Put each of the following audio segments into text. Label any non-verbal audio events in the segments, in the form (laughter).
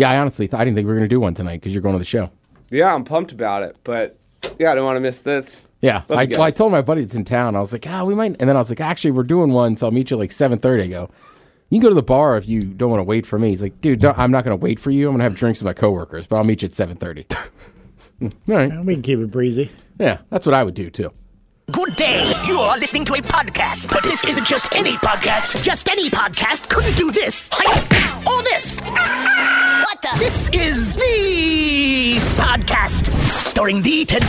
Yeah, I honestly thought I didn't think we were going to do one tonight because you're going to the show. Yeah, I'm pumped about it, but yeah, I don't want to miss this. Yeah, I, well, I told my buddy it's in town. I was like, ah, we might. And then I was like, actually, we're doing one, so I'll meet you like seven thirty. I go, you can go to the bar if you don't want to wait for me. He's like, dude, don't, I'm not going to wait for you. I'm going to have drinks with my coworkers, but I'll meet you at seven thirty. (laughs) All right, We can keep it breezy. yeah, that's what I would do too. Good day. You are listening to a podcast, but this isn't just any podcast. Just any podcast couldn't do this. Or this. What the? This is the podcast starring the Ted.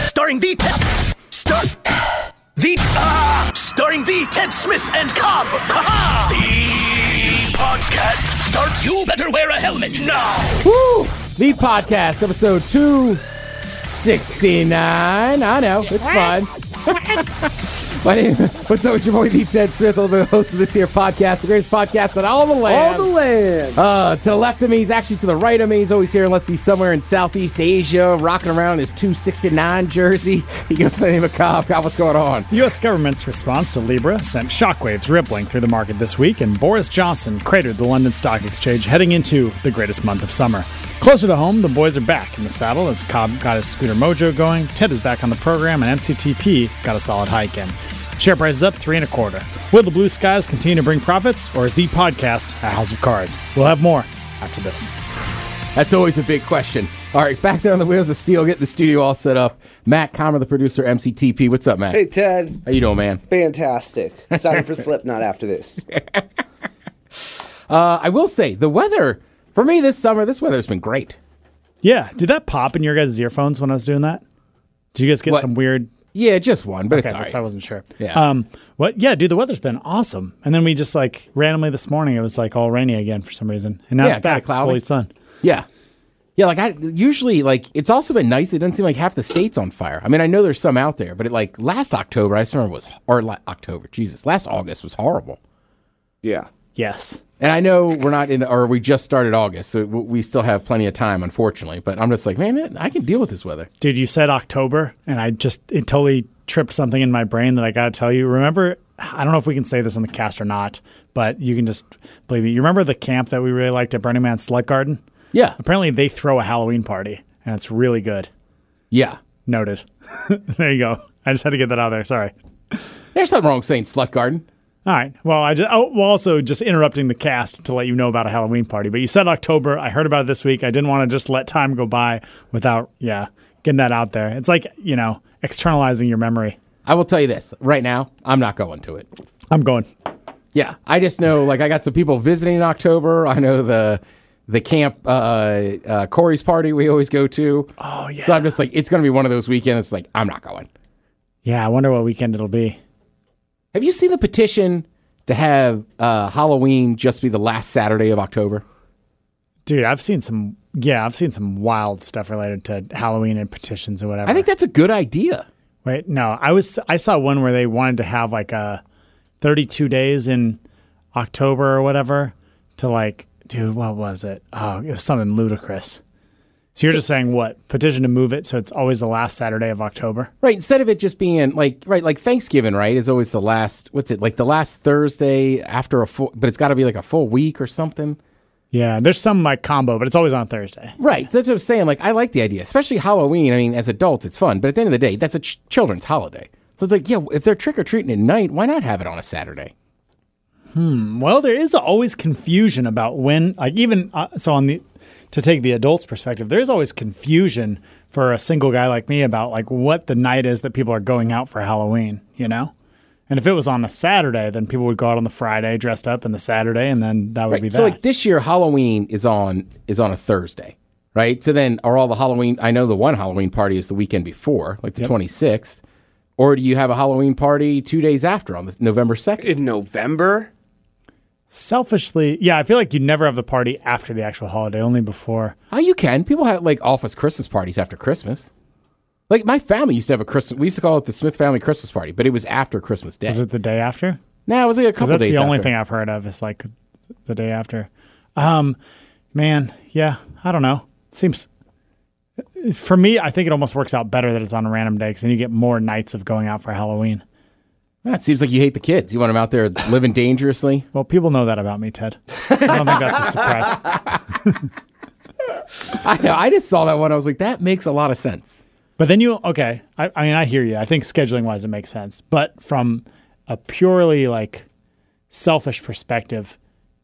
Starring the Ted. Star. The. Ah! starring the Ted Smith and Cobb. Ha-ha! The podcast starts. You better wear a helmet now. Woo! The podcast, episode 269. I know, it's fun. My name, what's up with your boy, the Ted Smith, I'm the host of this here podcast, the greatest podcast on all the land. All the land. Uh, to the left of me, he's actually to the right of me. He's always here unless he's somewhere in Southeast Asia, rocking around his 269 jersey. (laughs) He goes by the name of Cobb. Cobb, what's going on? The U.S. government's response to Libra sent shockwaves rippling through the market this week, and Boris Johnson cratered the London Stock Exchange heading into the greatest month of summer. Closer to home, the boys are back in the saddle as Cobb got his scooter mojo going, Ted is back on the program, and MCTP got a solid hike in. Share price is up three and a quarter. Will the blue skies continue to bring profits, or is the podcast a house of cards? We'll have more after this. That's always a big question. All right, back there on the wheels of steel, getting the studio all set up. Matt Comer, the producer, MCTP. What's up, Matt? Hey Ted, How you doing, man? fantastic. (laughs) Excited for Slipknot after this. (laughs) Uh, I will say, the weather, for me this summer, this weather's been great. Yeah, did that pop in your guys' earphones when I was doing that? Did you guys get What? some weird Yeah, just one, but Okay, it's all that's right. I wasn't sure. Yeah. Um. What? Yeah, dude. The weather's been awesome, and then we just like randomly this morning it was like all rainy again for some reason, and now Yeah, it's back kinda cloudy. fully sun. Yeah. Yeah, like I usually like it's also been nice. It doesn't seem like half the states on fire. I mean, I know there's some out there, but it like last October, I just remember was or la- October, Jesus, last August was horrible. Yeah. Yes. And I know we're not in, or we just started August, so we still have plenty of time, unfortunately. But I'm just like, man, I can deal with this weather. Dude, you said October, and I just it totally tripped something in my brain that I got to tell you. Remember, I don't know if we can say this on the cast or not, but you can just believe me. You remember the camp that we really liked at Burning Man Slut Garden? Yeah, Apparently, they throw a Halloween party, and it's really good. yeah. Noted. (laughs) there you go. I just had to get that out there. Sorry. There's nothing wrong with saying Slut Garden. All right. Well, I just oh, well also just interrupting the cast to let you know about a Halloween party. But you said October. I heard about it this week. I didn't want to just let time go by without yeah getting that out there. It's like you know externalizing your memory. I will tell you this right now, I'm not going to it. I'm going. Yeah, I just know like I got some people visiting in October. I know the the camp uh, uh, Corey's party we always go to. Oh yeah. So I'm just like, it's going to be one of those weekends. It's like I'm not going. Yeah. I wonder what weekend it'll be. Have you seen the petition to have uh, Halloween just be the last Saturday of October? Dude, I've seen some. Yeah, I've seen some wild stuff related to Halloween and petitions or whatever. I think that's a good idea. Wait, no, I was I saw one where they wanted to have like a 32 days in October or whatever to like, dude, what was it? Oh, it was something ludicrous. So you're just saying what petition to move it so it's always the last Saturday of October? Right, instead of it just being like right, like Thanksgiving, right, is always the last. What's it like the last Thursday after a full? But it's got to be like a full week or something. Yeah, there's some like combo, but it's always on Thursday. Right. So that's what I'm saying. Like, I like the idea, especially Halloween. I mean, as adults, it's fun, but at the end of the day, that's a ch- children's holiday. So it's like, yeah, if they're trick or treating at night, why not have it on a Saturday? Hmm. Well, there is always confusion about when, like even uh, so on the to take the adults' perspective, there's always confusion for a single guy like me about like what the night is that people are going out for Halloween, you know. And if it was on a Saturday, then people would go out on the Friday dressed up, and the Saturday, and then that would Right. be that. So like this year, Halloween is on is on a Thursday, right? So then, are all the Halloween? I know the one Halloween party is the weekend before, like the 26th, or do you have a Halloween party two days after on the, November 2nd? In November? Selfishly, yeah, I feel like you never have the party after the actual holiday, only before. Oh, you can. People have like office Christmas parties after Christmas. Like my family used to have a Christmas. We used to call it the Smith family Christmas party, but it was after Christmas Day. Is it the day after? No, it was like a couple that's days. the only after. thing I've heard of is like the day after. Um, man, yeah, I don't know. Seems for me, I think it almost works out better that it's on a random day because then you get more nights of going out for Halloween. Ah, that seems like you hate the kids. You want them out there (laughs) living dangerously. Well, people know that about me, Ted. I don't think that's a surprise. (laughs) I know. I just saw that one. I was like, that makes a lot of sense. But then you okay? I, I mean, I hear you. I think scheduling wise, it makes sense. But from a purely like selfish perspective,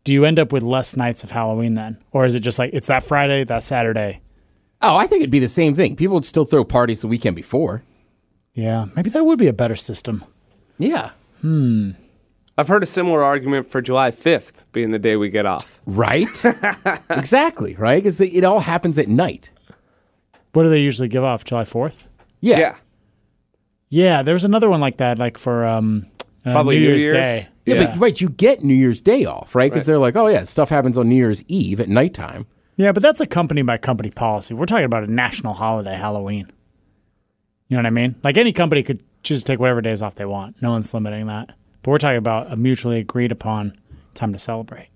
do you end up with less nights of Halloween then, or is it just like it's that Friday, that Saturday? Oh, I think it'd be the same thing. People would still throw parties the weekend before. Yeah, maybe that would be a better system. Yeah. Hmm. I've heard a similar argument for July 5th being the day we get off. Right? (laughs) exactly. Right? Because it all happens at night. What do they usually give off? July Fourth? Yeah. Yeah. Yeah, there was another one like that, like for um, uh, Probably New New Year's, Year's. Day. Yeah, but right, you get New Year's Day off, right? Because Right. they're like, oh yeah, stuff happens on New Year's Eve at nighttime. Yeah, but that's a company by company policy. We're talking about a national holiday, Halloween. You know what I mean? Like any company could choose to take whatever days off they want. No one's limiting that. But we're talking about a mutually agreed upon time to celebrate.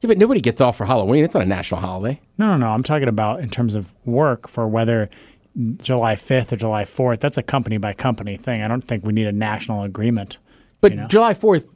Yeah, but nobody gets off for Halloween. It's not a national holiday. No, no, no. I'm talking about in terms of work for whether July 5th or July 4th. That's a company by company thing. I don't think we need a national agreement. But You know? July Fourth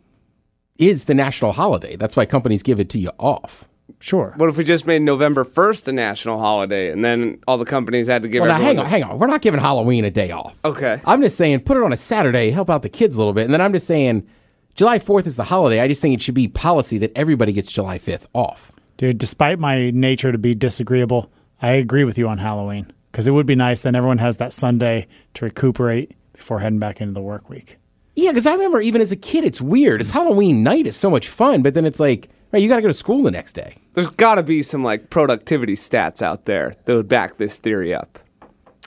is the national holiday. That's why companies give it to you off. Sure. What if we just made November 1st a national holiday and then all the companies had to give Well, now hang on, hang on. We're not giving Halloween a day off. Okay. I'm just saying, put it on a Saturday, help out the kids a little bit, and then I'm just saying, July Fourth is the holiday. I just think it should be policy that everybody gets July Fifth off. Dude, despite my nature to be disagreeable, I agree with you on Halloween because it would be nice. Then everyone has that Sunday to recuperate before heading back into the work week. Yeah, because I remember even as a kid, it's weird. It's Halloween night is so much fun, but then it's like, right, you got to go to school the next day. There's got to be some like productivity stats out there that would back this theory up.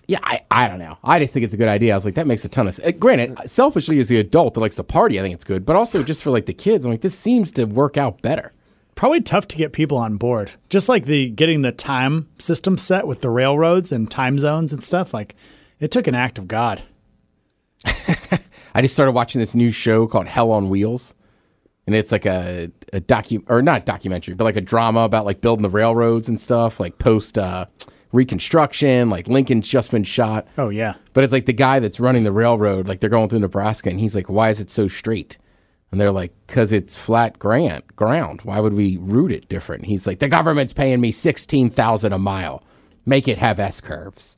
Yeah, I, I don't know. I just think it's a good idea. I was like, that makes a ton of sense. Uh, granted, selfishly as the adult that likes to party, I think it's good, but also just for like the kids, I'm like, this seems to work out better. Probably tough to get people on board. Just like the getting the time system set with the railroads and time zones and stuff. Like it took an act of God. (laughs) I just started watching this new show called Hell on Wheels. And it's like a, a docu or not documentary, but like a drama about like building the railroads and stuff, like post uh, reconstruction, like Lincoln's just been shot. Oh yeah. But it's like the guy that's running the railroad, like they're going through Nebraska, and he's like, "Why is it so straight?" And they're like, "Cause it's flat grant Ground. Why would we route it different?" He's like, "The government's paying me sixteen thousand a mile. Make it have S curves."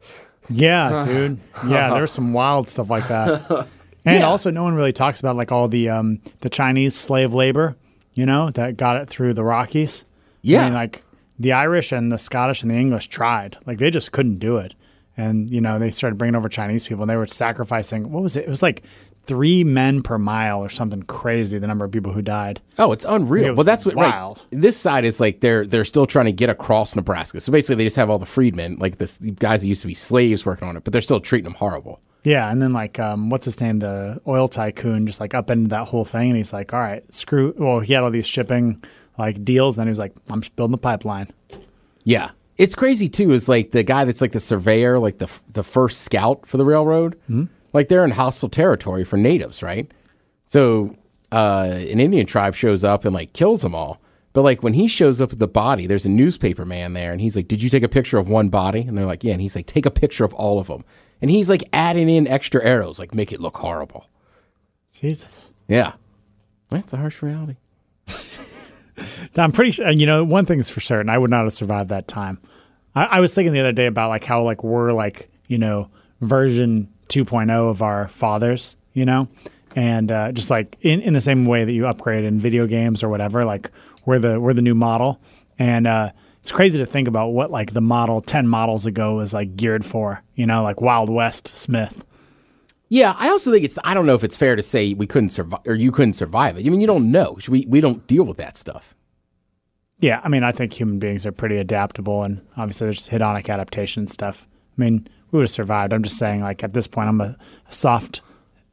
Yeah, dude. Yeah, there's some wild stuff like that. (laughs) And also, no one really talks about like all the um, the Chinese slave labor, you know, that got it through the Rockies. Yeah. I mean, like the Irish and the Scottish and the English tried, like they just couldn't do it. And you know, they started bringing over Chinese people, and they were sacrificing. What was it? It was like three men per mile or something crazy. The number of people who died. Oh, it's unreal. It well, that's what wild. right. This side is like they're they're still trying to get across Nebraska. So basically, they just have all the freedmen, like this the guys that used to be slaves, working on it, but they're still treating them horrible. Yeah, and then like um, what's his name, the oil tycoon, just like upended that whole thing, and he's like, "All right, screw." Well, he had all these shipping like deals, and then he was like, "I'm just building the pipeline." Yeah. It's crazy too. Is like the guy that's like the surveyor, like the the first scout for the railroad. Like they're in hostile territory for natives, right? So uh, an Indian tribe shows up and like kills them all. But like when he shows up with the body, there's a newspaper man there, and he's like, "Did you take a picture of one body?" And they're like, "Yeah." And he's like, "Take a picture of all of them." And he's like adding in extra arrows, like make it look horrible. Jesus, Yeah, that's a harsh reality. (laughs) I'm pretty sure. You know, one thing's for certain, I would not have survived that time. I, I was thinking the other day about like how like we're like you know version 2.0 of our fathers, you know, and uh, just like in, in the same way that you upgrade in video games or whatever, like we're the we're the new model, and uh, it's crazy to think about what like the model 10 models ago was like geared for, you know, like Wild West Smith. Yeah, I also think it's. I don't know if it's fair to say we couldn't survive or you couldn't survive it. I mean, you don't know. We we don't deal with that stuff. Yeah, I mean, I think human beings are pretty adaptable, and obviously there's hedonic adaptation stuff. I mean, we would have survived. I'm just saying, like at this point, I'm a, soft,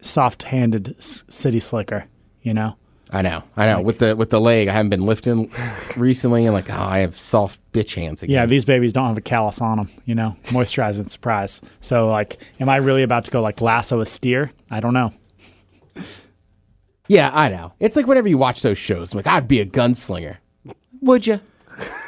soft-handed s- city slicker. You know? I know, I know. with the with the leg, I haven't been lifting recently, and like, oh, I have soft bitch hands again. Yeah, these babies don't have a callus on them. You know, moisturize and surprise. So, like, am I really about to go like lasso a steer? I don't know. yeah, I know. It's like whenever you watch those shows, I'm like, I'd be a gunslinger. Would you?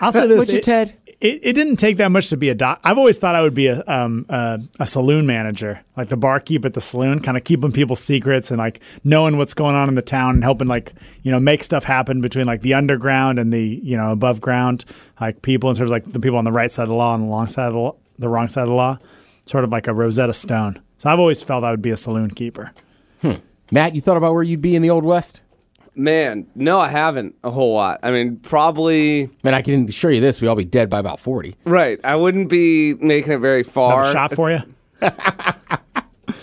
I'll say (laughs) this: Would you, it- Ted? It, it didn't take that much to be a doc. I've always thought I would be a um a, saloon manager, like the barkeep at the saloon, kind of keeping people's secrets and like knowing what's going on in the town and helping like you know make stuff happen between like the underground and the you know above ground like people in terms of like the people on the right side of the law and the long side of the, law, the wrong side of the law, sort of like a Rosetta Stone. So I've always felt I would be a saloon keeper. Matt, you thought about where you'd be in the old west? Man, no, I haven't a whole lot. I mean, probably Man, I can assure you this: we all be dead by about forty. right. I wouldn't be making it very far. a shot for you. (laughs)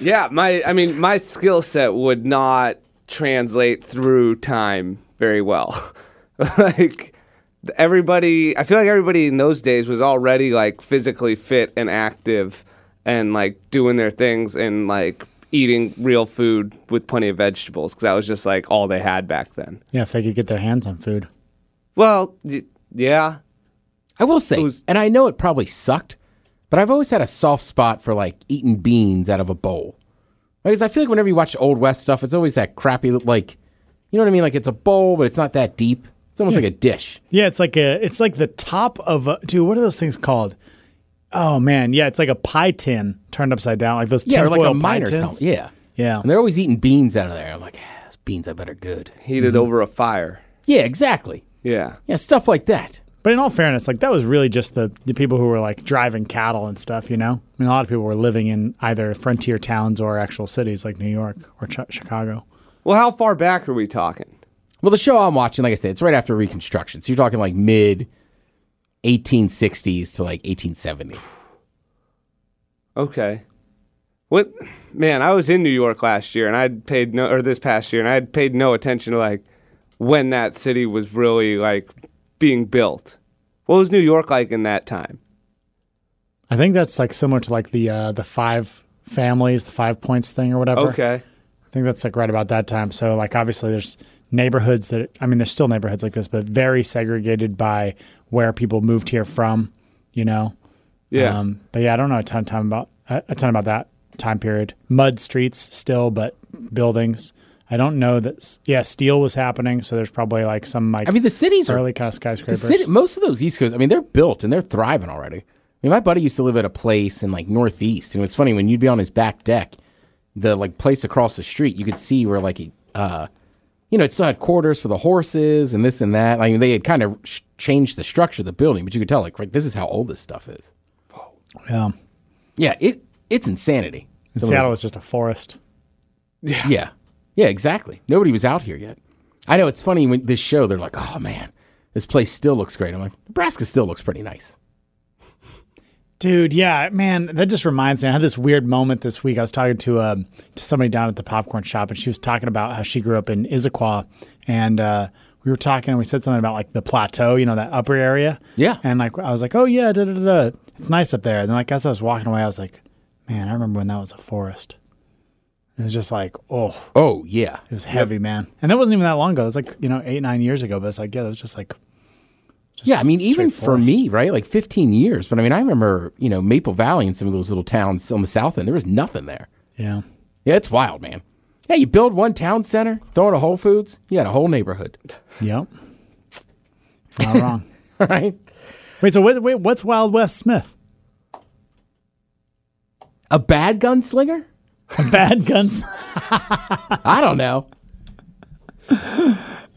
Yeah, my I mean, my skill set would not translate through time very well. (laughs) like everybody, I feel like everybody in those days was already like physically fit and active and like doing their things and like eating real food with plenty of vegetables because that was just like all they had back then. Yeah, if they could get their hands on food. Well, y- yeah. I will say, was- and I know it probably sucked, but I've always had a soft spot for like eating beans out of a bowl. Because I feel like whenever you watch Old West stuff, it's always that crappy, like, you know what I mean? Like it's a bowl, but it's not that deep. It's almost like a dish. Yeah, it's like a it's like the top of a dude. What are those things called? Oh man, yeah, it's like a pie tin turned upside down, like those Yeah, or like a pie miner's tins. helmet. Yeah. Yeah, And they're always eating beans out of there. I'm like, ah, those beans I bet are good. Heated over a fire. Yeah, exactly. Yeah. Yeah, stuff like that. but in all fairness, like that was really just the the people who were like driving cattle and stuff. You know, I mean, a lot of people were living in either frontier towns or actual cities like New York or Ch- Chicago. Well, how far back are we talking? Well, the show I'm watching, like I said, it's right after Reconstruction. So you're talking like mid 1860s to like 1870. Okay. What man, I was in New York last year and I'd paid no or this past year and I had paid no attention to like when that city was really like being built. What was New York like in that time? I think that's like similar to like the uh, the five families, the five points thing or whatever. Okay. I think that's like right about that time. So like obviously there's neighborhoods that I mean there's still neighborhoods like this, but very segregated by where people moved here from. You know. Yeah. Um, but yeah, I don't know a ton of time about a ton about that time period. Mud streets still, but buildings. I don't know that. Yeah, steel was happening, so there's probably like some like I mean, the cities are early kind of The skyscrapers. city, most of those East Coast, I mean, they're built and they're thriving already. I mean, my buddy used to live at a place in like Northeast, and it was funny when you'd be on his back deck, the like place across the street, you could see where like, he uh, you know, it still had quarters for the horses and this and that. I mean, they had kind of sh- changed the structure of the building, but you could tell like, right, this is how old this stuff is. yeah, Yeah, it it's insanity. Some of Seattle was just a forest. yeah, yeah, exactly. Nobody was out here yet. I know it's funny when this show, they're like, oh man, this place still looks great. I'm like, Nebraska still looks pretty nice. Dude, yeah, man, that just reminds me. I had this weird moment this week. I was talking to um, to somebody down at the popcorn shop, and she was talking about how she grew up in Issaquah, and uh, we were talking, and we said something about like the plateau, you know, that upper area. Yeah. and like I was like, oh yeah, da da da, it's nice up there. And then like as I was walking away, I was like, man, I remember when that was a forest. It was just like, oh, Oh yeah, it was heavy, man. And that wasn't even that long ago. It was like you know eight nine years ago. But it's like yeah, it was just like. Just Yeah, I mean, even for me, right? Like 15 years. But I mean, I remember, you know, Maple Valley and some of those little towns on the south end, there was nothing there. Yeah. Yeah, it's wild, man. Yeah, you build one town center, throw in a Whole Foods, you got a whole neighborhood. Yep. Not wrong. All (laughs) right. Wait, so wait, wait, what's Wild West Smith? A bad gunslinger? A bad guns. (laughs) I don't know.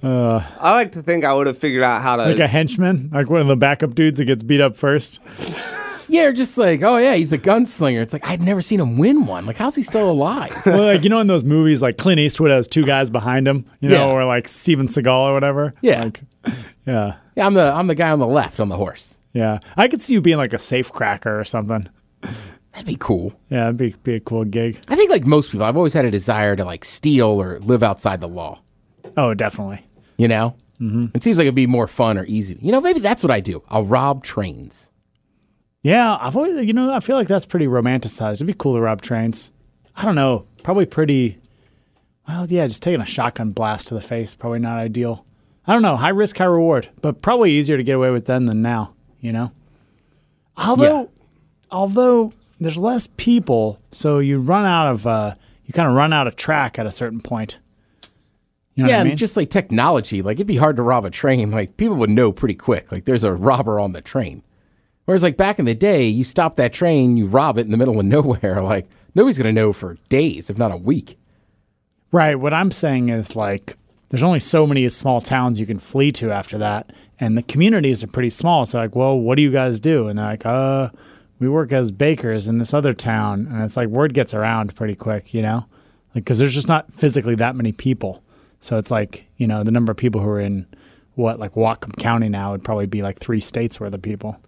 Uh, I like to think I would have figured out how to like a henchman, like one of the backup dudes that gets beat up first. Yeah, or just like, oh, yeah, he's a gunslinger. It's like, I'd never seen him win one. Like, how's he still alive? (laughs) well, like you know, in those movies, like Clint Eastwood has two guys behind him, you know, Yeah. or like Steven Seagal or whatever. Yeah. Like, yeah, yeah, I'm the, I'm the guy on the left on the horse. yeah. I could see you being like a safe cracker or something. That'd be cool. Yeah, that'd be be a cool gig. I think, like most people, I've always had a desire to like steal or live outside the law. Oh, definitely. You know? Mm-hmm. It seems like it'd be more fun or easy. You know, maybe that's what I do. I'll rob trains. Yeah, I've always, you know, I feel like that's pretty romanticized. It'd be cool to rob trains. I don't know, probably pretty. Well, yeah, just taking a shotgun blast to the face probably not ideal. I don't know, high risk, high reward, but probably easier to get away with then than now. You know. Although, Yeah. although there's less people, so you run out of, uh, you kind of run out of track at a certain point. You know yeah, what I and mean? just like technology, like it'd be hard to rob a train. Like people would know pretty quick. Like there's a robber on the train. Whereas like back in the day, you stop that train, you rob it in the middle of (laughs) nowhere. Like nobody's gonna know for days, if not a week. Right. What I'm saying is like there's only so many small towns you can flee to after that, and the communities are pretty small. So like, well, what do you guys do? And they're like, uh, we work as bakers in this other town, and it's like word gets around pretty quick, you know, like because there's just not physically that many people. So it's like you know the number of people who are in what like Whatcom County now would probably be like three states worth of people.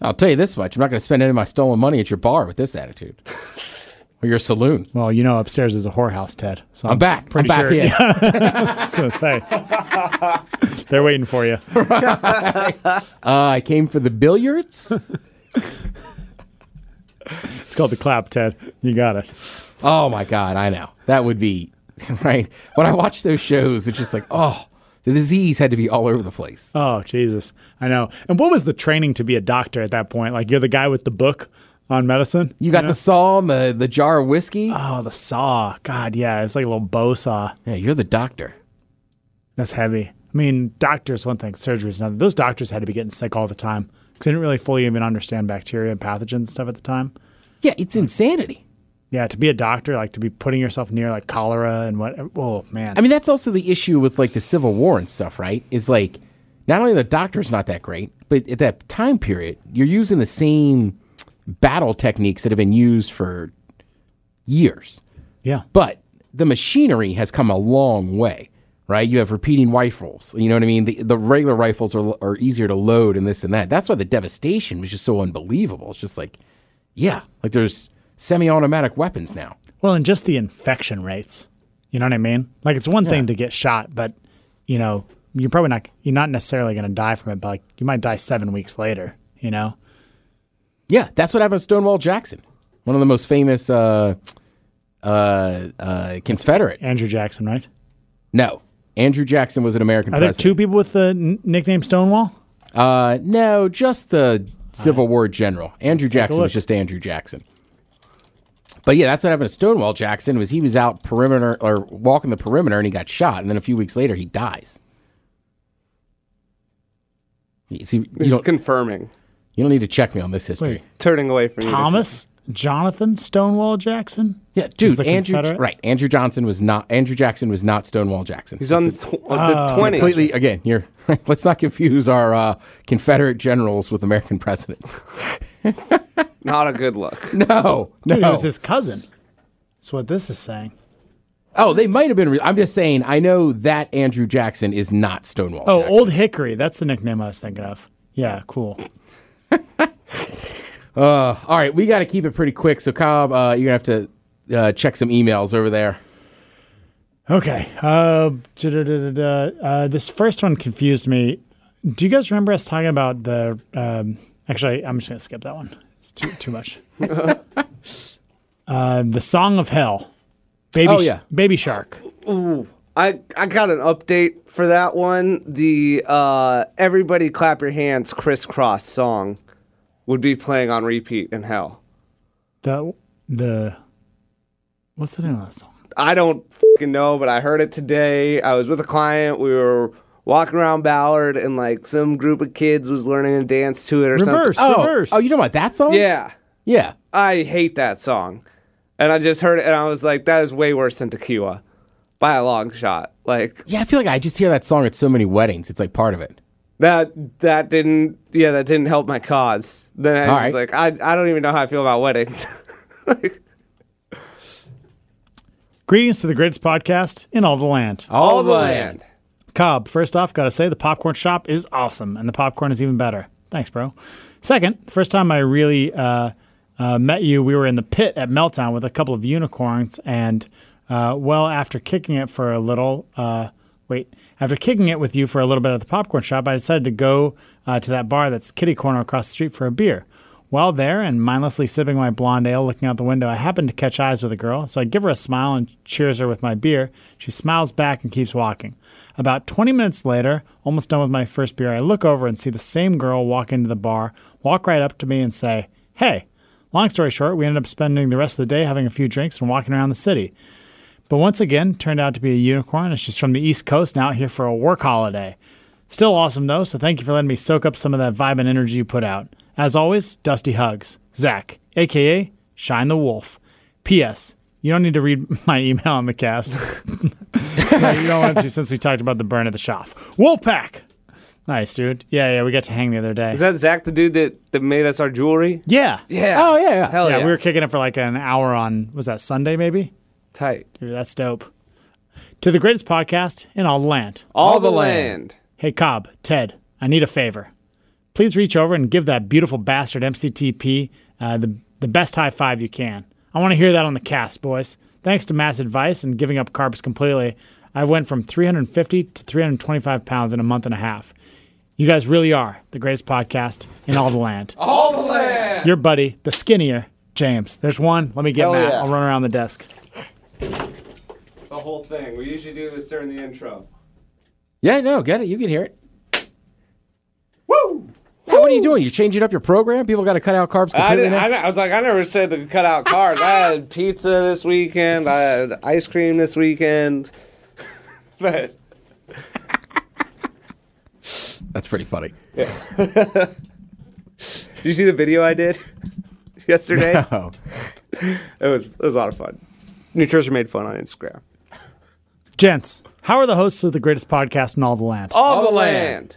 I'll tell you this much: I'm not gonna spend any of my stolen money at your bar with this attitude, (laughs) or your saloon. Well, you know, upstairs is a whorehouse, Ted. So I'm back. Pretty I'm back sure. in. (laughs) I was gonna say (laughs) they're waiting for you. Uh, I came for the billiards. It's called the clap, Ted. You got it. Oh my god, I know that would be (laughs) right. When I watch those shows, it's just like, oh, the disease had to be all over the place. Oh Jesus, I know. And what was the training to be a doctor at that point? Like you're the guy with the book on medicine. You got the saw and the the jar of whiskey. Oh, the saw. God, yeah, it's like a little bow saw. yeah, you're the doctor. That's heavy. I mean, doctors one thing, surgery's another. Those doctors had to be getting sick all the time because they didn't really fully even understand bacteria and pathogens and stuff at the time. Yeah, it's insanity. Yeah, to be a doctor, like to be putting yourself near like cholera and what? Oh man. I mean, that's also the issue with like the Civil War and stuff, right? Is like not only the doctor's not that great, but at that time period, you're using the same battle techniques that have been used for years. yeah. But the machinery has come a long way, right? You have repeating rifles. You know what I mean? The, the regular rifles are, are easier to load and this and that. That's why the devastation was just so unbelievable. It's just like, yeah, like there's semi automatic weapons now. Well, and just the infection rates. You know what I mean? Like it's one thing to get shot, but you know, you're probably not you're not necessarily going to die from it, but like you might die 7 weeks later, you know? Yeah, that's what happened to Stonewall Jackson, one of the most famous uh, uh, uh, Confederate. Andrew Jackson, right? No, Andrew Jackson was an American Are there president. two people with the n- nickname Stonewall? Uh, no, just the Civil War general. Andrew Jackson was just Andrew Jackson. But yeah, that's what happened to Stonewall Jackson. Was he was out perimeter or walking the perimeter and he got shot, and then a few weeks later he dies. You See, you He's don't, confirming, you don't need to check me on this history. Wait. turning away from you. Thomas Jonathan Stonewall Jackson? Yeah, dude, the Andrew. Right, Andrew Johnson was not. Andrew Jackson was not Stonewall Jackson. He's on the, tw- the Oh. 20. completely again. You're (laughs) let's not confuse our uh, Confederate generals with American presidents. (laughs) Not a good look. (laughs) No, Dude, no. it was his cousin. That's what this is saying. Oh, they might have been. Re- I'm just saying. I know that Andrew Jackson is not Stonewall. Oh, Jackson. Old Hickory. That's the nickname I was thinking of. Yeah, cool. (laughs) All right, we got to keep it pretty quick. So, Cobb, uh, you're gonna have to uh, check some emails over there. Okay. Uh, uh, this first one confused me. Do you guys remember us talking about the? Um, actually, I'm just gonna skip that one. It's too too much. (laughs) uh, the Song of Hell. Baby. Oh, yeah. Baby Shark. Ooh. I, I got an update for that one. The uh, Everybody Clap Your Hands crisscross song would be playing on repeat in hell. The the. What's the name of that song? I don't fucking know, but I heard it today. I was with a client. We were walking around Ballard, and like some group of kids was learning to dance to it or Reverse. something. Oh, Reverse. oh, you know about that song? Yeah, yeah. I hate that song. And I just heard it, and I was like, that is way worse than Tequila by a long shot. Like Yeah, I feel like I just hear that song at so many weddings. It's like part of it. that that didn't yeah that didn't help my cause. Then I All was right. like, I I don't even know how I feel about weddings. (laughs) Like, Greetings to the greatest podcast in all the land. all the land. Cobb, first off, gotta say the popcorn shop is awesome, and the popcorn is even better. Thanks, bro. Second, first time I really uh, uh, met you, we were in the pit at Meltdown with a couple of unicorns, and uh, well, after kicking it for a little, uh, wait, after kicking it with you for a little bit at the popcorn shop, I decided to go uh, to that bar that's kitty corner across the street for a beer. While there and mindlessly sipping my blonde ale, looking out the window, I happen to catch eyes with a girl, so I give her a smile and cheers her with my beer. She smiles back and keeps walking. About 20 minutes later, almost done with my first beer, I look over and see the same girl walk into the bar, walk right up to me and say, Hey. Long story short, we ended up spending the rest of the day having a few drinks and walking around the city. But once again, turned out to be a unicorn, and she's from the East Coast and out here for a work holiday. Still awesome though, so thank you for letting me soak up some of that vibe and energy you put out. As always, Dusty hugs. Zach, aka Shine the Wolf. P.S. You don't need to read (laughs) my email on the cast. (laughs) no, you don't want to since we talked about the burn of the Schaff. Wolfpack! Nice, dude. Yeah, yeah, we got to hang the other day. Is that Zach, the dude that, that made us our jewelry? yeah. Yeah. Oh yeah, yeah. Hell yeah, yeah. we were kicking it for like an hour on, was that Sunday maybe? tight. Dude, that's dope. To the greatest podcast in all the land. All, the the land. land. Hey, Cobb, Ted, I need a favor. Please reach over and give that beautiful bastard MCTP uh, the, the best high five you can. I want to hear that on the cast, boys. Thanks to Matt's advice and giving up carbs completely, I went from 350 to 325 pounds in a month and a half. You guys really are the greatest podcast in all the land. (laughs) All the land. Your buddy, the skinnier James. There's one. Let me get Hell Matt. yeah. I'll run around the desk. The whole thing. We usually do this during the intro. Yeah, no, get it. You can hear it. Woo! What are you doing? You changing up your program? People got to cut out carbs I, completely didn't, now. I, I was like, I never said to cut out carbs. I had (laughs) pizza this weekend. I had ice cream this weekend. (laughs) but That's pretty funny. Yeah. (laughs) did you see the video I did yesterday? Oh, It was it was a lot of fun. Nutrition made fun on Instagram. Gents, how are the hosts of the greatest podcast in all the land? All, the the land. land.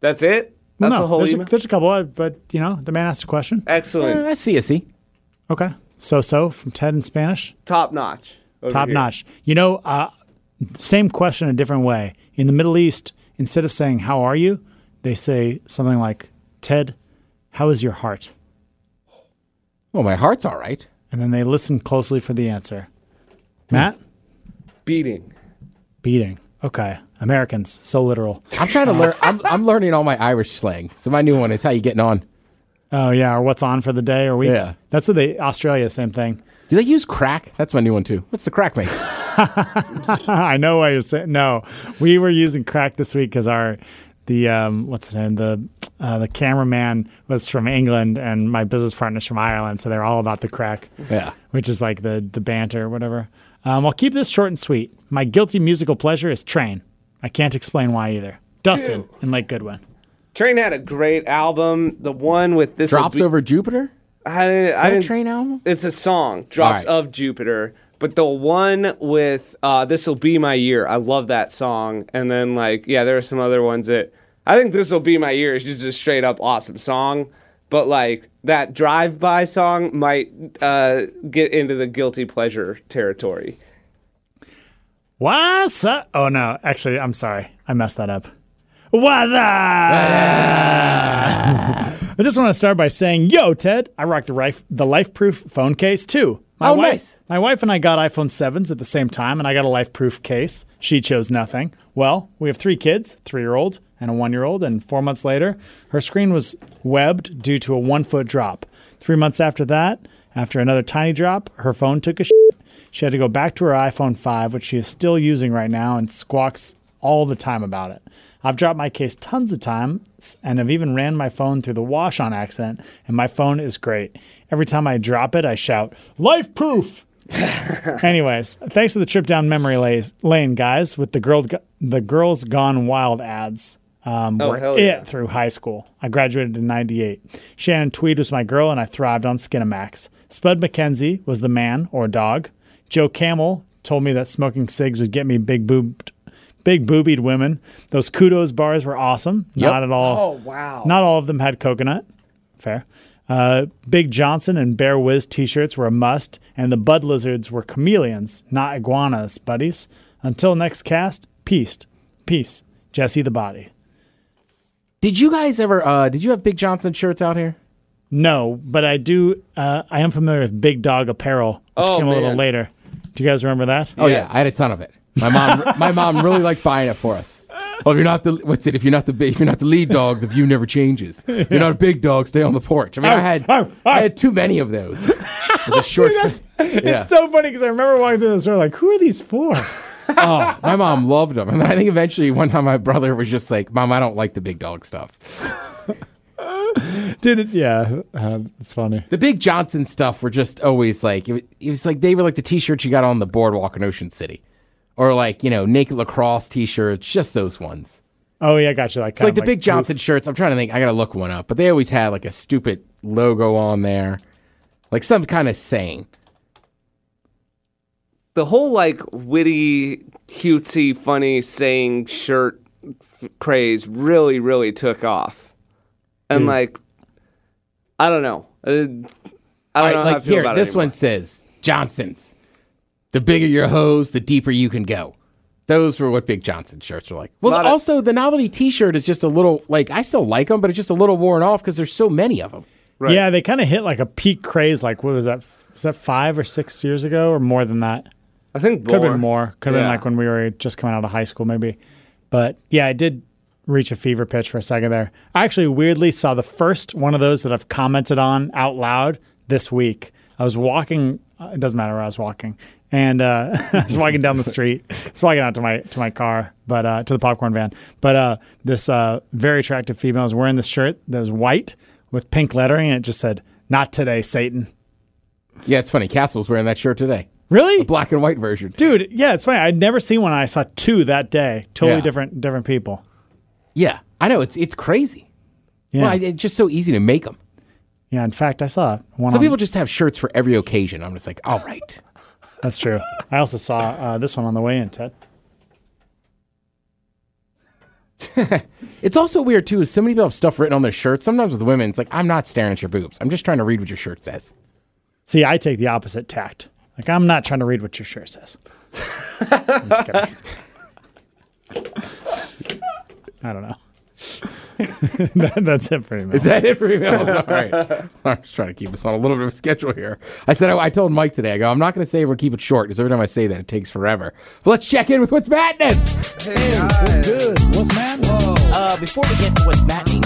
That's it. Well, That's no, the whole there's email. A, there's a couple, uh, but you know, the man asked a question. Excellent. I see. I see. Okay. So so from Ted in Spanish. Top notch. Top here. notch. You know, uh, same question a different way. In the Middle East, instead of saying "How are you," they say something like "Ted, how is your heart?" Well, my heart's all right. And then they listen closely for the answer. Matt, Beating. beating. Okay. Americans, so literal. I'm trying to learn. I'm, I'm learning all my Irish slang. So my new one is how you getting on. Oh yeah, or what's on for the day or week? Yeah. That's what they Australia same thing. Do they use crack? That's my new one too. What's the crack make? (laughs) I know why you're saying no. We were using crack this week because our the um, what's his name the uh, the cameraman was from England and my business partner's from Ireland, so they're all about the crack, Yeah. which is like the the banter or whatever. Um, I'll keep this short and sweet. My guilty musical pleasure is Train. I can't explain why either. Dustin and Lake Goodwin. Train had a great album. The one with this Drops over Jupiter. I didn't. Is I that a didn't. train album? It's a song, Drops All right. of Jupiter. But the one with uh, This'll Be My Year, I love that song. And then, like, yeah, there are some other ones that I think This'll Be My Year is just a straight up awesome song. But, like, that Drive By song might uh, get into the guilty pleasure territory. What's up? Uh, oh no, actually, I'm sorry, I messed that up. What the? (laughs) I just want to start by saying, yo, Ted, I rocked the life the life proof phone case too. My Oh, wife, nice. My wife and I got iPhone 7s at the same time, and I got a LifeProof case. She chose nothing. Well, we have three kids, three year old and a one year old, and four months later, her screen was webbed due to a one foot drop. Three months after that, after another tiny drop, her phone took a shit. She had to go back to her iPhone 5, which she is still using right now and squawks all the time about it. I've dropped my case tons of times and have even ran my phone through the wash on accident, and my phone is great. Every time I drop it, I shout, Life proof! (laughs) Anyways, thanks for the trip down memory lane, guys, with the girl, the Girls Gone Wild ads. Um, Oh, were it yeah. through high school. I graduated in 98. Shannon Tweed was my girl, and I thrived on Skinamax. Spud MacKenzie was the man or dog. Joe Camel told me that smoking cigs would get me big boobed, big boobied women. Those kudos bars were awesome. Yep. Not at all. Oh, wow. Not all of them had coconut. Fair. Uh, Big Johnson and Bear Whiz t-shirts were a must, and the Bud Lizards were chameleons, not iguanas, buddies. Until next cast, peace. Peace. Jesse the Body. Did you guys ever? uh Did you have Big Johnson shirts out here? No, but I do. Uh, I am familiar with Big Dog Apparel, which Oh, came a little later. Do you guys remember that? Oh Yes. yeah, I had a ton of it. My mom, my mom really liked buying it for us. Oh, if you're not the what's it? If you're not the if you're not the lead dog, the view never changes. You're not a big dog, stay on the porch. I mean, I oh, had oh, oh. I had too many of those. As a (laughs) short, (laughs) yeah. It's so funny because I remember walking through the store like, who are these for? (laughs) oh, my mom loved them, and then I think eventually one time my brother was just like, "Mom, I don't like the big dog stuff." (laughs) Did it? Yeah, uh, it's funny. The Big Johnson stuff were just always like it was, it was like they were like the T-shirts you got on the boardwalk in Ocean City, or like you know naked lacrosse T-shirts, just those ones. Oh yeah, gotcha. Like It's like the Big Johnson shirts. I'm trying to think. I gotta look one up, but they always had like a stupid logo on there, like some kind of saying. the whole like witty, cutesy, funny saying shirt f- craze really, really took off. And Dude. like, I don't know. Uh, I don't All right, know how I feel here, about this it one says Johnson's. The bigger your hose, the deeper you can go. Those were what Big Johnson shirts were like. Well, Lot of- also the novelty T-shirt is just a little like I still like them, but it's just a little worn off because there's so many of them. Right. Yeah, they kind of hit like a peak craze. Like what was that? Was that five or six years ago, or more than that? I think Could have been more. Could have been like when we were just coming out of high school, maybe. But yeah, I did reach a fever pitch for a second there. I actually weirdly saw the first one of those that I've commented on out loud this week. I was walking. uh, It doesn't matter where I was walking, and uh, (laughs) I was walking down the street. I was walking out to my to my car, but uh, to the popcorn van. But uh, this uh, very attractive female was wearing this shirt that was white with pink lettering, and it just said "Not today, Satan." Yeah, it's funny. Castle's wearing that shirt today, Really? black and white version. Dude, yeah, it's funny. I'd never seen one. I saw two that day. Totally Yeah. different, different people. Yeah, I know it's it's crazy. Yeah, Well, it's just so easy to make them. yeah. In fact, I saw one. Some on- people just have shirts for every occasion. I'm just like, all right. That's true. I also saw uh, this one on the way in, Ted. (laughs) It's also weird too. Is so many people have stuff written on their shirts. Sometimes with women, it's like I'm not staring at your boobs. I'm just trying to read what your shirt says. See, I take the opposite tact. Like, I'm not trying to read what your shirt says. (laughs) I'm just kidding. I don't know. (laughs) That- that's it for me. Is that it for emails? All right. (laughs) I'm just trying to keep us on a little bit of a schedule here. I said I, I told Mike today. I go. I'm not going to say we're keep it short because every time I say that, it takes forever. But let's check in with what's maddening. What's good? What's mad? Uh, before we get to what's maddening,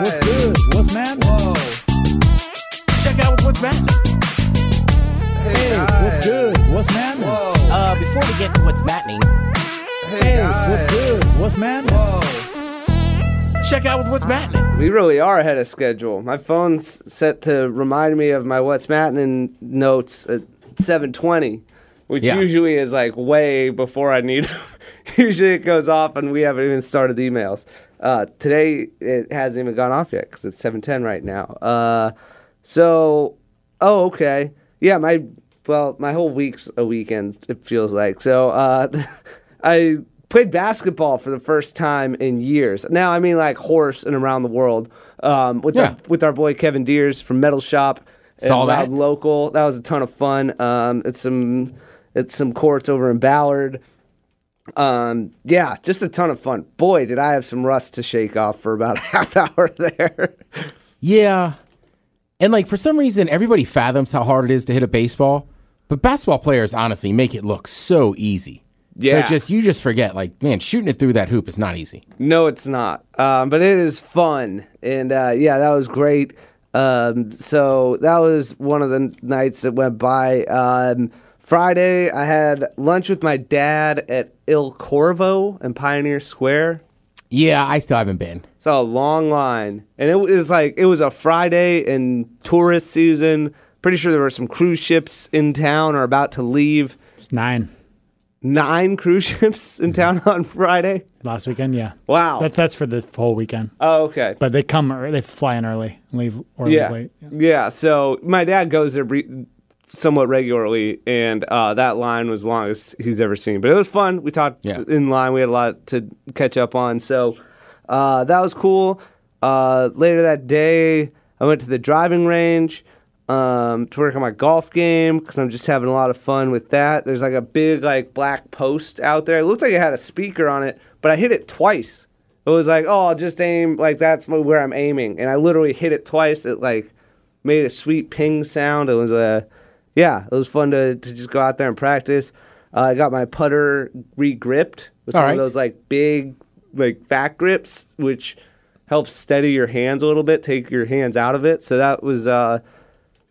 What's good? What's mad? Check out what's maddening. What's good? What's mad? uh, before we get to what's maddening, What's good? What's mad? Check out with what's maddening. We really are ahead of schedule. My phone's set to remind me of my What's Maddening notes at 7:20, which Yeah. usually is like way before I need. (laughs) usually it goes off and we haven't even started the emails. Uh, today it hasn't even gone off yet because it's 7:10 right now. Uh, so, oh okay, yeah, my well, my whole week's a weekend. It feels like so. Uh, (laughs) I played basketball for the first time in years. Now, I mean, like horse and around the world um, with Yeah. our, with our boy Kevin Deers from Metal Shop. and Saw Loud that. local. That was a ton of fun. Um, it's some it's some courts over in Ballard. Um, yeah, just a ton of fun. Boy, did I have some rust to shake off for about a (laughs) half hour there. Yeah. And like for some reason, everybody fathoms how hard it is to hit a baseball, but basketball players honestly make it look so easy. So Yeah. it just you just forget, like, man, shooting it through that hoop is not easy. No, it's not. Um, but it is fun, and uh, yeah, that was great. Um, so that was one of the nights that went by. Um, Friday, I had lunch with my dad at Il Corvo in Pioneer Square. Yeah, I still haven't been. Saw a long line, and it was like it was a Friday in tourist season. Pretty sure there were some cruise ships in town or about to leave. It's nine Nine cruise (laughs) ships in town on Friday. last weekend. Yeah. Wow. That, that's for the whole weekend. oh, okay. But they come, ear- they fly in early and leave or yeah. leave late. Yeah. So my dad goes there somewhat regularly, and uh, that line was the longest he's ever seen. But it was fun. We talked Yeah. in line. We had a lot to catch up on. So uh, that was cool. Uh, later that day, I went to the driving range um, to work on my golf game because I'm just having a lot of fun with that. There's like a big like black post out there. It looked like it had a speaker on it, but I hit it twice. It was like, oh, I'll just aim like that's where I'm aiming, and I literally hit it twice. It like made a sweet ping sound. It was a, yeah, it was fun to to just go out there and practice. Uh, I got my putter re-gripped with All one right. of those like big like fat grips, which helps steady your hands a little bit, take your hands out of it. So that was, uh,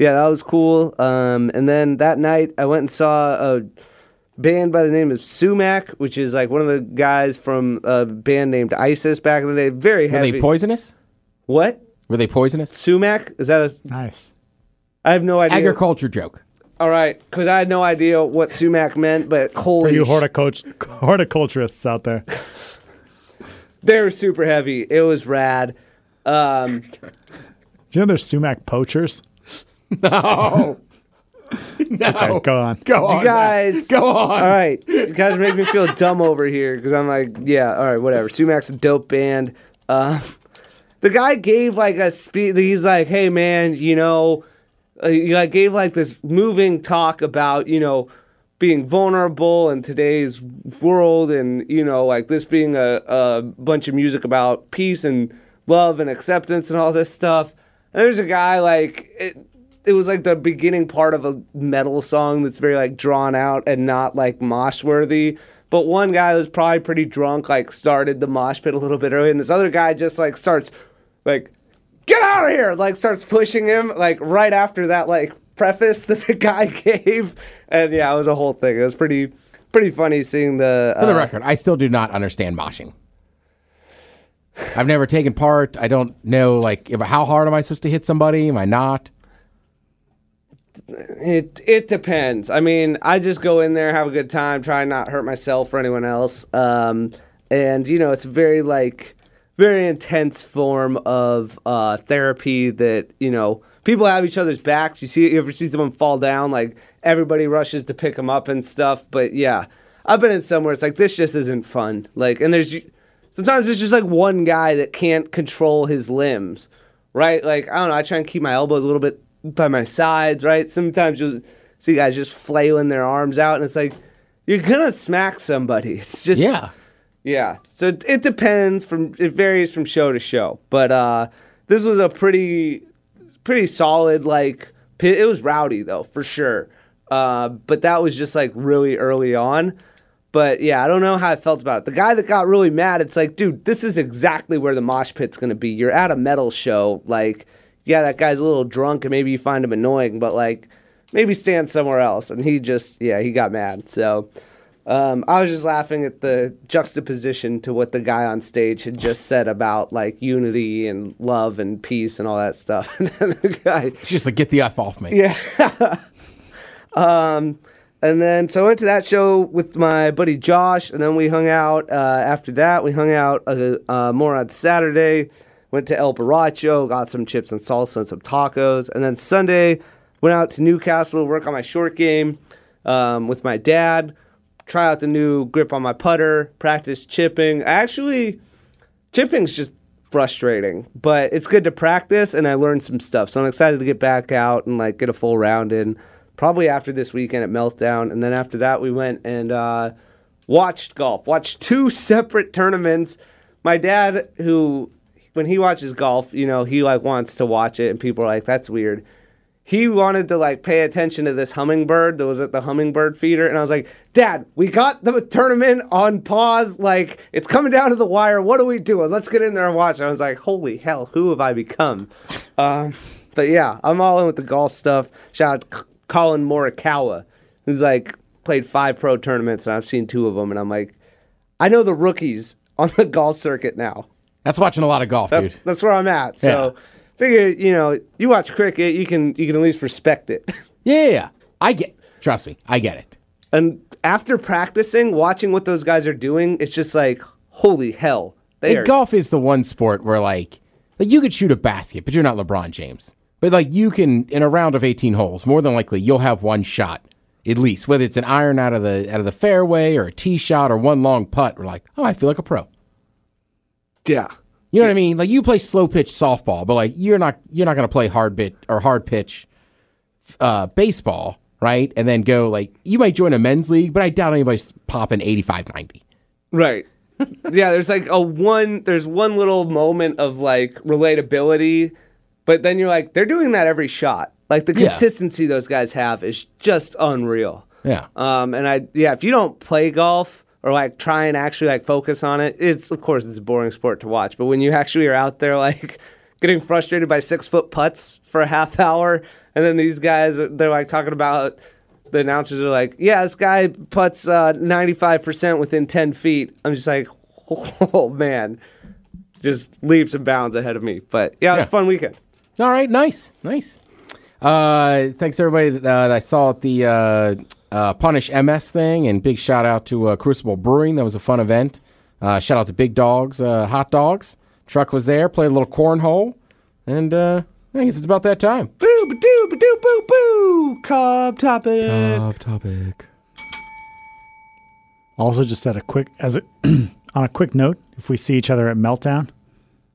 yeah, that was cool. Um, and then that night I went and saw a band by the name of Sumac, which is like one of the guys from a band named ISIS back in the day. Very heavy. Were they poisonous? what? Were they poisonous? Sumac? Is that a? Nice. I have no idea. Agriculture joke. All right, because I had no idea what sumac meant, but For holy you sh- horticult- horticulturists out there. They were super heavy. It was rad. Um, Do you know there's sumac poachers? (laughs) No. no. Okay, go on. Go on. you guys, Go on. All right, you guys make me feel dumb over here because I'm like, yeah, all right, whatever. Sumac's a dope band. Uh, (laughs) the guy gave like a speech. He's like, hey man, you know, uh, like, gave like this moving talk about you know being vulnerable in today's world, and you know like this being a, a bunch of music about peace and love and acceptance and all this stuff. And there's a guy like. It, it was like the beginning part of a metal song that's very like drawn out and not like mosh worthy. But one guy was probably pretty drunk, like started the mosh pit a little bit early, and this other guy just like starts like get out of here, like starts pushing him like right after that like preface (laughs) that the guy gave, and yeah, it was a whole thing. It was pretty pretty funny seeing the. For the uh, record, I still do not understand moshing. I've never taken part. I don't know, like, if, how hard am I supposed to hit somebody? Am I not? It it depends. I mean, I just go in there, have a good time, try not hurt myself or anyone else. Um, and you know, it's very like very intense form of uh, therapy that you know people have each other's backs. You see, you ever see someone fall down, like everybody rushes to pick them up and stuff. But yeah, I've been in somewhere it's like this just isn't fun. Like, and there's sometimes it's just like one guy that can't control his limbs, right? Like I don't know. I try and keep my elbows a little bit by my sides, right? Sometimes you'll see guys just flailing their arms out, and it's like you're gonna smack somebody. (laughs) It's just Yeah. yeah. So it, it depends from it varies from show to show. But uh this was a pretty pretty solid like it was rowdy though, for sure. Uh but that was just like really early on. But yeah, I don't know how I felt about it. The guy that got really mad, it's like, dude, this is exactly where the mosh pit's gonna be. You're at a metal show, like, yeah, that guy's a little drunk and maybe you find him annoying, but like maybe stand somewhere else. And he just yeah, he got mad. So um, I was just laughing at the juxtaposition to what the guy on stage had just said about like unity and love and peace and all that stuff. (laughs) And then the guy, It's just like, get the F off me. yeah. (laughs) um, and then so I went to that show with my buddy Josh, and then we hung out. Uh, after that, we hung out uh, uh, more on Saturday. Went to El Borracho, got some chips and salsa and some tacos, and then Sunday went out to Newcastle to work on my short game um, with my dad. Try out the new grip on my putter, practice chipping. Actually, chipping's just frustrating, but it's good to practice and I learned some stuff. So I'm excited to get back out and like get a full round in. Probably after this weekend at Meltdown, and then after that we went and uh, watched golf. Watched two (laughs) separate tournaments. My dad, who when he watches golf, you know, he like wants to watch it, and people are like, "That's weird." he wanted to like pay attention to this hummingbird that was at the hummingbird feeder and i was like dad we got the tournament on pause like it's coming down to the wire what are we doing? Let's get in there and watch. I was like holy hell who have i become? Um, but yeah i'm all in with the golf stuff. Shout out C- Collin Morikawa who's like played five pro tournaments and i've seen two of them and i'm like i know the rookies on the (laughs) golf circuit now That's watching a lot of golf, dude. that's where i'm at so figure you know you watch cricket you can you can at least respect it (laughs) Yeah, yeah, yeah. I get. Trust me, I get it. And after practicing, watching what those guys are doing, it's just like, holy hell. They are. golf is the one sport where like, like you could shoot a basket, but you're not LeBron James. But like you can in a round of 18 holes, more than likely you'll have one shot at least, whether it's an iron out of the out of the fairway or a tee shot or one long putt. We're like, oh, I feel like a pro. Yeah. You know what I mean? Like you play slow pitch softball, but like you're not you're not going to play hard bit or hard pitch uh, baseball, right? And then go like you might join a men's league, but I doubt anybody's popping 85 90. Right. yeah, there's like a one, there's one little moment of like relatability, but then you're like, they're doing that every shot. Like the Yeah. consistency those guys have is just unreal. Yeah. Um, and I, yeah, if you don't play golf or like try and actually like focus on it, it's of course it's a boring sport to watch. But when you actually are out there (laughs) like getting frustrated by six foot putts for a half hour, and then these guys they're like talking about the announcers are like, yeah, this guy puts ninety five percent within ten feet. I'm just like, (laughs) oh man, just leaps and bounds ahead of me. But yeah, it was a fun weekend. All right, nice, nice. Uh, thanks everybody that, uh, that I saw at the uh, uh, Punish MS thing, and big shout out to uh, Crucible Brewing. That was a fun event. Uh, shout out to Big Dogs uh, Hot Dogs. Truck was there, played a little cornhole, and uh, I guess it's about that time. Boo, ba doo, ba doo, boo, boo. Cobb topic. Top topic. Also, just said a quick as a, (clears throat) on a quick note, if we see each other at Meltdown,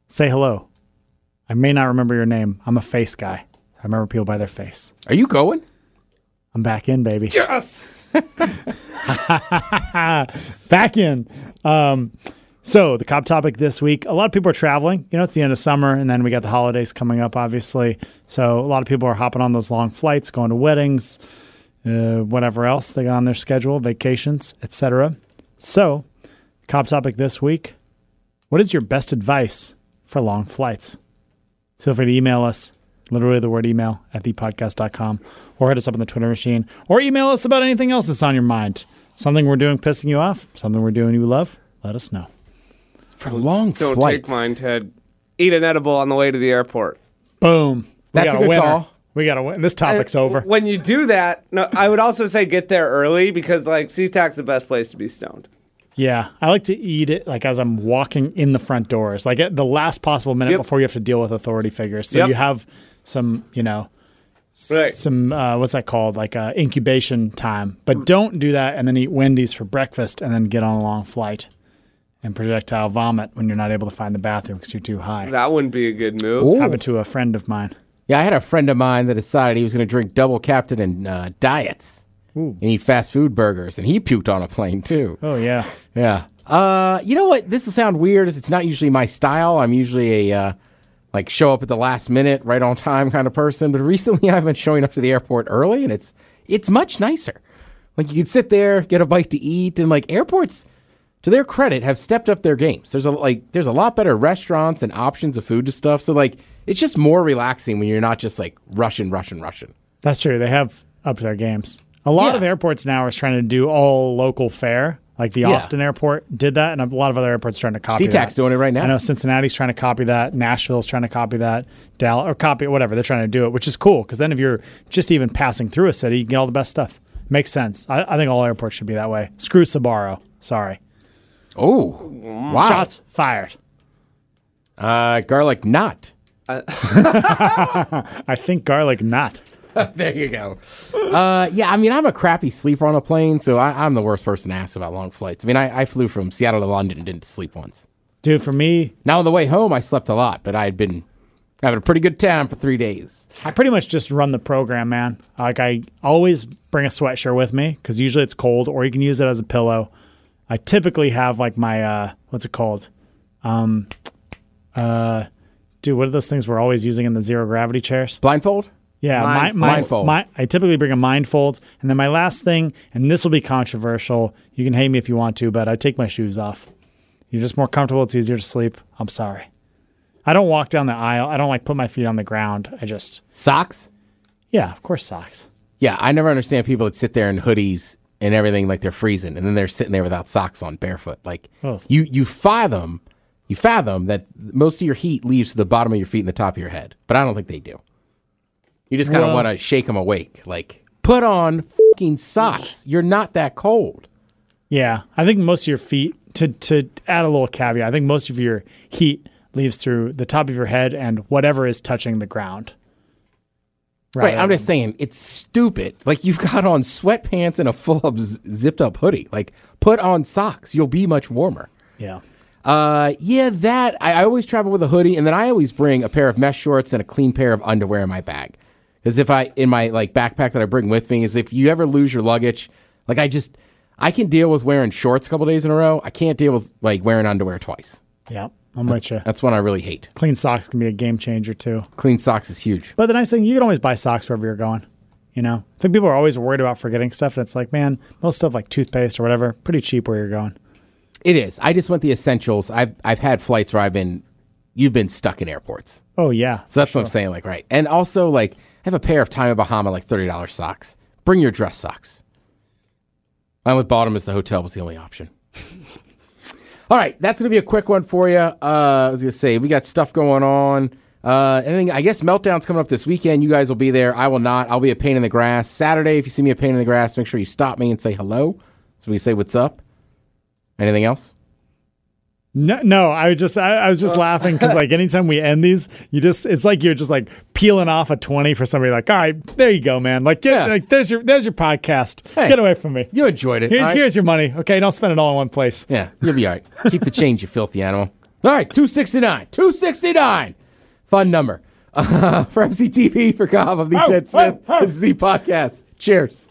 say hello. I may not remember your name. I'm a face guy. I remember people by their face. Are you going? I'm back in, baby. yes. (laughs) back in. Um, so the cop topic this week. A lot of people are traveling. You know, it's the end of summer, and then we got the holidays coming up, obviously. So a lot of people are hopping on those long flights, going to weddings, uh, whatever else they got on their schedule, vacations, etc. So, cop topic this week. What is your best advice for long flights? Feel free to email us, literally the word email at thepodcast.com, or hit us up on the Twitter machine, or email us about anything else that's on your mind. Something we're doing pissing you off, something we're doing you love, let us know. For a long time. Don't flights. take mine, Ted. Eat an edible on the way to the airport. Boom. We That's got a good winner. call. We got to win. This topic's Uh, over. When you do that, no, I would also say get there early because like SeaTac's the best place to be stoned. Yeah, I like to eat it like as I'm walking in the front doors, like at the last possible minute Yep. before you have to deal with authority figures. So Yep. you have some, you know, s- Right. some uh, what's that called, like uh, incubation time. But don't do that and then eat Wendy's for breakfast and then get on a long flight and projectile vomit when you're not able to find the bathroom because you're too high. That wouldn't be a good move. Ooh. Happened to a friend of mine. Yeah, I had a friend of mine that decided he was going to drink double captain and uh, diets Ooh. and eat fast food burgers, and he puked on a plane too. Oh yeah, Yeah. Uh, you know what? This will sound weird. It's not usually my style. I'm usually a uh, like show up at the last minute, right on time kind of person. But recently, (laughs) I've been showing up to the airport early, and it's it's much nicer. Like you can sit there, get a bite to eat, and like airports, to their credit, have stepped up their games. There's a like there's a lot better restaurants and options of food to stuff. So like it's just more relaxing when you're not just like rushing, rushing, rushing. that's true. They have up their games. A lot Yeah. of airports now are trying to do all local fare. Like the Yeah. Austin airport did that, and a lot of other airports trying to copy that. SeaTac's doing it right now. I know Cincinnati's trying to copy that. Nashville's trying to copy that. Dallas or copy whatever they're trying to do it, which is cool because then if you're just even passing through a city, you can get all the best stuff. Makes sense. I, I think all airports should be that way. Screw Sbarro. Sorry. Oh, wow! Shots fired. Uh, garlic knot. (laughs) (laughs) I think garlic knot. (laughs) there you go. Uh, yeah, I mean, I'm a crappy sleeper on a plane, so I, I'm the worst person to ask about long flights. I mean, I, I flew from Seattle to London and didn't sleep once. Dude, for me, Now on the way home, I slept a lot, but I had been having a pretty good time for three days. I pretty much just run the program, man. Like I always bring a sweatshirt with me because usually it's cold, or you can use it as a pillow. I typically have like my uh, what's it called? Um, uh, dude, what are those things we're always using in the zero gravity chairs? Blindfold? Yeah, Mind- mi- mind- Mindfold. mi- I typically bring a mindfold, and then my last thing, and this will be controversial. You can hate me if you want to, but I take my shoes off. You're just more comfortable. It's easier to sleep. I'm sorry. I don't walk down the aisle. I don't like put my feet on the ground. I just, Socks? yeah, of course, socks. Yeah, I never understand people that sit there in hoodies and everything like they're freezing, and then they're sitting there without socks on, barefoot. Like Oh. you, you fathom, you fathom that most of your heat leaves to the bottom of your feet and the top of your head, but I don't think they do. You just kind of Well- want to shake them awake. Like put on fucking socks. You're not that cold. Yeah, I think most of your feet. To to add a little caveat, I think most of your heat leaves through the top of your head and whatever is touching the ground. Right. I'm just saying it's stupid. Like you've got on sweatpants and a full up zipped up hoodie. Like put on socks. You'll be much warmer. Yeah. Uh, yeah, that I, I always travel with a hoodie, and then I always bring a pair of mesh shorts and a clean pair of underwear in my bag. Because if I in my like backpack that I bring with me is if you ever lose your luggage, like I just I can deal with wearing shorts a couple days in a row. I can't deal with like wearing underwear twice. Yeah. I'm with you. That's one I really hate. Clean socks can be a game changer too. Clean socks is huge. But the nice thing, you can always buy socks wherever you're going. You know, I think people are always worried about forgetting stuff, and it's like, man, most stuff like toothpaste or whatever, pretty cheap where you're going. It is. I just want the essentials. I've I've had flights where I've been you've been stuck in airports. Oh yeah, So that's what I'm saying, like, right. And also, like, have a pair of Tommy Bahama, like $30 socks. Bring your dress socks. I only bought them as the hotel was the only option. (laughs) All right, that's going to be a quick one for you. Uh, I was going to say, we got stuff going on. Uh, anything, I guess Meltdown's coming up this weekend. You guys will be there. I will not. I'll be a pain in the grass. Saturday, if you see me a pain in the grass, make sure you stop me and say hello. So we say what's up. Anything else? No, no, I was just I, I was just laughing (laughs) because like anytime we end these, you just it's like you're just like peeling off a twenty for somebody. Like, all right, there you go, man. Like, get, Yeah. like there's your there's your podcast. Hey. Get away from me. You enjoyed it. Here's right? here's your money. Okay, don't spend it all in one place. Yeah, you'll be all right. Keep the change, you filthy animal. All right, 269. 269. Fun number. Uh, (laughs) for MCTP, for Cobb, I'm the Oh, Ted oh, Smith. oh. This is the podcast. Cheers.